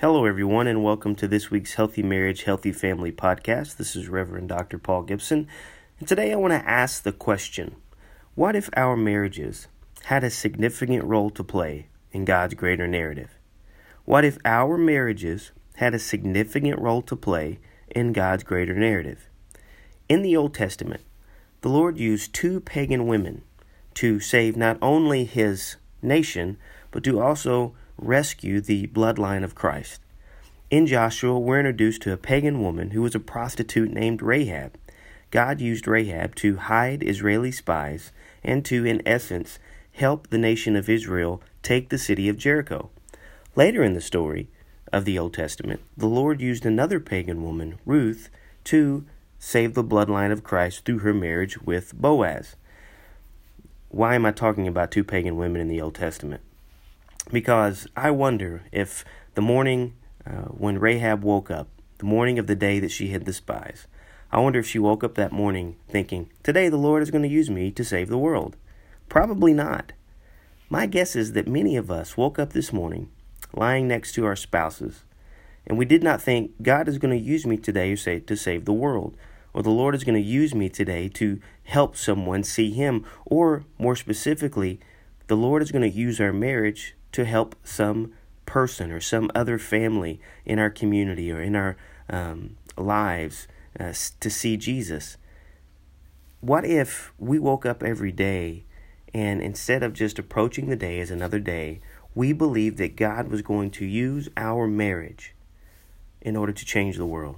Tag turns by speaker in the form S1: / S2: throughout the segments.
S1: Hello, everyone, and welcome to this week's Healthy Marriage, Healthy Family podcast. This is Reverend Dr. Paul Gibson, and today I want to ask the question What if our marriages had a significant role to play in God's greater narrative? What if our marriages had a significant role to play in God's greater narrative? In the Old Testament, the Lord used two pagan women to save not only his nation, but to also rescue the bloodline of Christ. In Joshua, we're introduced to a pagan woman who was a prostitute named Rahab. God used Rahab to hide Israeli spies and to, in essence, help the nation of Israel take the city of Jericho. Later in the story of the Old Testament, the Lord used another pagan woman, Ruth, to save the bloodline of Christ through her marriage with Boaz. Why am I talking about two pagan women in the Old Testament? Because I wonder if the morning uh, when Rahab woke up, the morning of the day that she hid the spies, I wonder if she woke up that morning thinking, Today the Lord is going to use me to save the world. Probably not. My guess is that many of us woke up this morning lying next to our spouses, and we did not think, God is going to use me today to save the world, or the Lord is going to use me today to help someone see Him, or more specifically, the Lord is going to use our marriage to help some person or some other family in our community or in our um, lives uh, to see Jesus. What if we woke up every day and instead of just approaching the day as another day, we believed that God was going to use our marriage in order to change the world?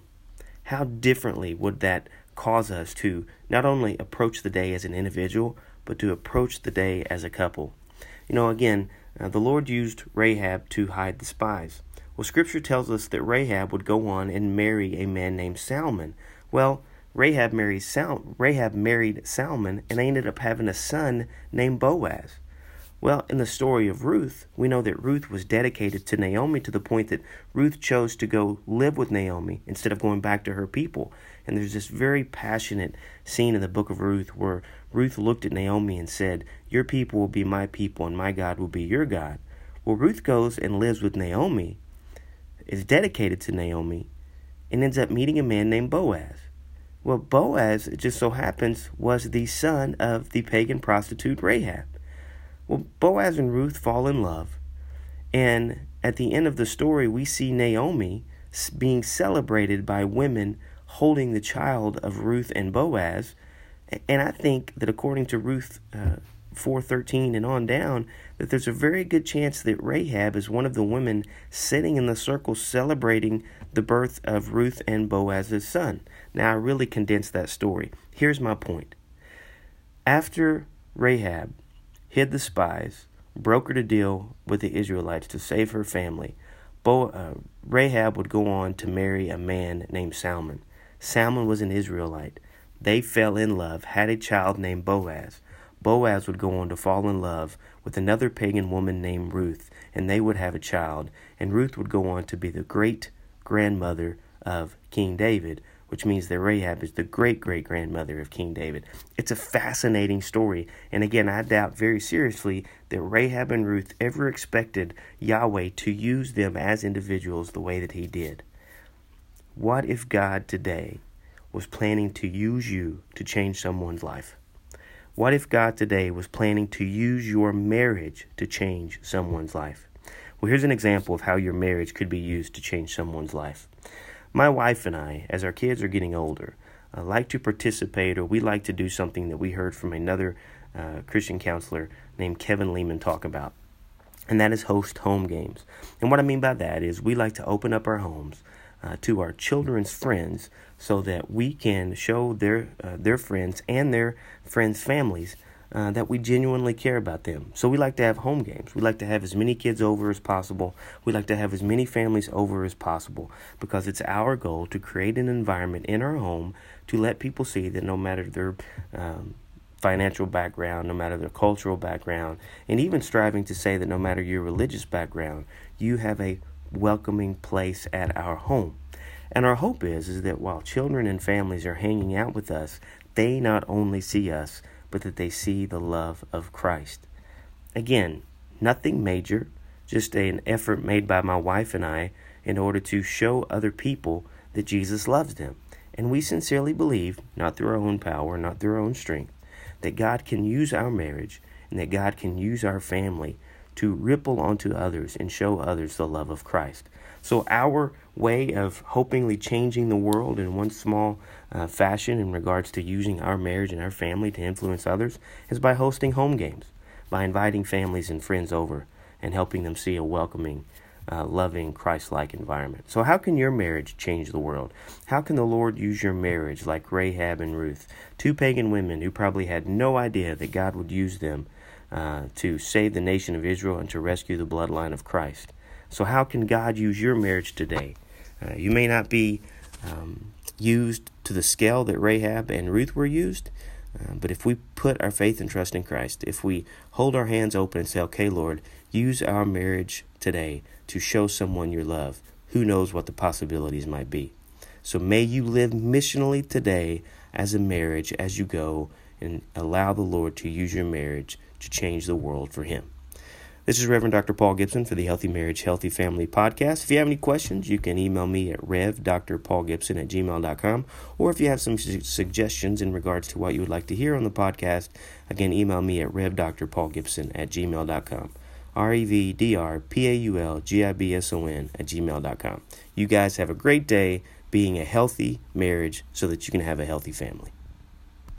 S1: How differently would that cause us to not only approach the day as an individual, but to approach the day as a couple? You know, again, uh, the Lord used Rahab to hide the spies. Well, Scripture tells us that Rahab would go on and marry a man named Salmon. Well, Rahab married Sal- Rahab married Salmon, and they ended up having a son named Boaz. Well, in the story of Ruth, we know that Ruth was dedicated to Naomi to the point that Ruth chose to go live with Naomi instead of going back to her people. And there's this very passionate scene in the book of Ruth where Ruth looked at Naomi and said, Your people will be my people, and my God will be your God. Well, Ruth goes and lives with Naomi, is dedicated to Naomi, and ends up meeting a man named Boaz. Well, Boaz, it just so happens, was the son of the pagan prostitute Rahab. Well, Boaz and Ruth fall in love. And at the end of the story, we see Naomi being celebrated by women holding the child of Ruth and Boaz. And I think that according to Ruth uh, 4:13 and on down, that there's a very good chance that Rahab is one of the women sitting in the circle celebrating the birth of Ruth and Boaz's son. Now I really condensed that story. Here's my point. After Rahab hid the spies, brokered a deal with the Israelites to save her family. Bo- uh, Rahab would go on to marry a man named Salmon. Salmon was an Israelite. They fell in love, had a child named Boaz. Boaz would go on to fall in love with another pagan woman named Ruth, and they would have a child. And Ruth would go on to be the great grandmother of King David, which means that Rahab is the great great grandmother of King David. It's a fascinating story. And again, I doubt very seriously that Rahab and Ruth ever expected Yahweh to use them as individuals the way that He did. What if God today was planning to use you to change someone's life? What if God today was planning to use your marriage to change someone's life? Well, here's an example of how your marriage could be used to change someone's life. My wife and I, as our kids are getting older, uh, like to participate or we like to do something that we heard from another uh, Christian counselor named Kevin Leman talk about, and that is host home games. And what I mean by that is we like to open up our homes uh, to our children's friends so that we can show their uh, their friends and their friends' families uh, that we genuinely care about them. So we like to have home games. We like to have as many kids over as possible. We like to have as many families over as possible because it's our goal to create an environment in our home to let people see that no matter their um, financial background, no matter their cultural background, and even striving to say that no matter your religious background, you have a welcoming place at our home. And our hope is, is that while children and families are hanging out with us, they not only see us, but that they see the love of Christ. Again, nothing major, just an effort made by my wife and I in order to show other people that Jesus loves them. And we sincerely believe, not through our own power, not through our own strength, that God can use our marriage and that God can use our family to ripple onto others and show others the love of Christ. So, our way of hopingly changing the world in one small uh, fashion in regards to using our marriage and our family to influence others is by hosting home games, by inviting families and friends over and helping them see a welcoming, uh, loving, Christ like environment. So, how can your marriage change the world? How can the Lord use your marriage like Rahab and Ruth, two pagan women who probably had no idea that God would use them uh, to save the nation of Israel and to rescue the bloodline of Christ? So, how can God use your marriage today? Uh, you may not be um, used to the scale that Rahab and Ruth were used, uh, but if we put our faith and trust in Christ, if we hold our hands open and say, okay, Lord, use our marriage today to show someone your love, who knows what the possibilities might be. So may you live missionally today as a marriage as you go and allow the Lord to use your marriage to change the world for Him. This is Reverend Dr. Paul Gibson for the Healthy Marriage, Healthy Family podcast. If you have any questions, you can email me at revdrpaulgibson at gmail.com. Or if you have some su- suggestions in regards to what you would like to hear on the podcast, again, email me at revdrpaulgibson at gmail.com. R E V D R P A U L G I B S O N at gmail.com. You guys have a great day being a healthy marriage so that you can have a healthy family.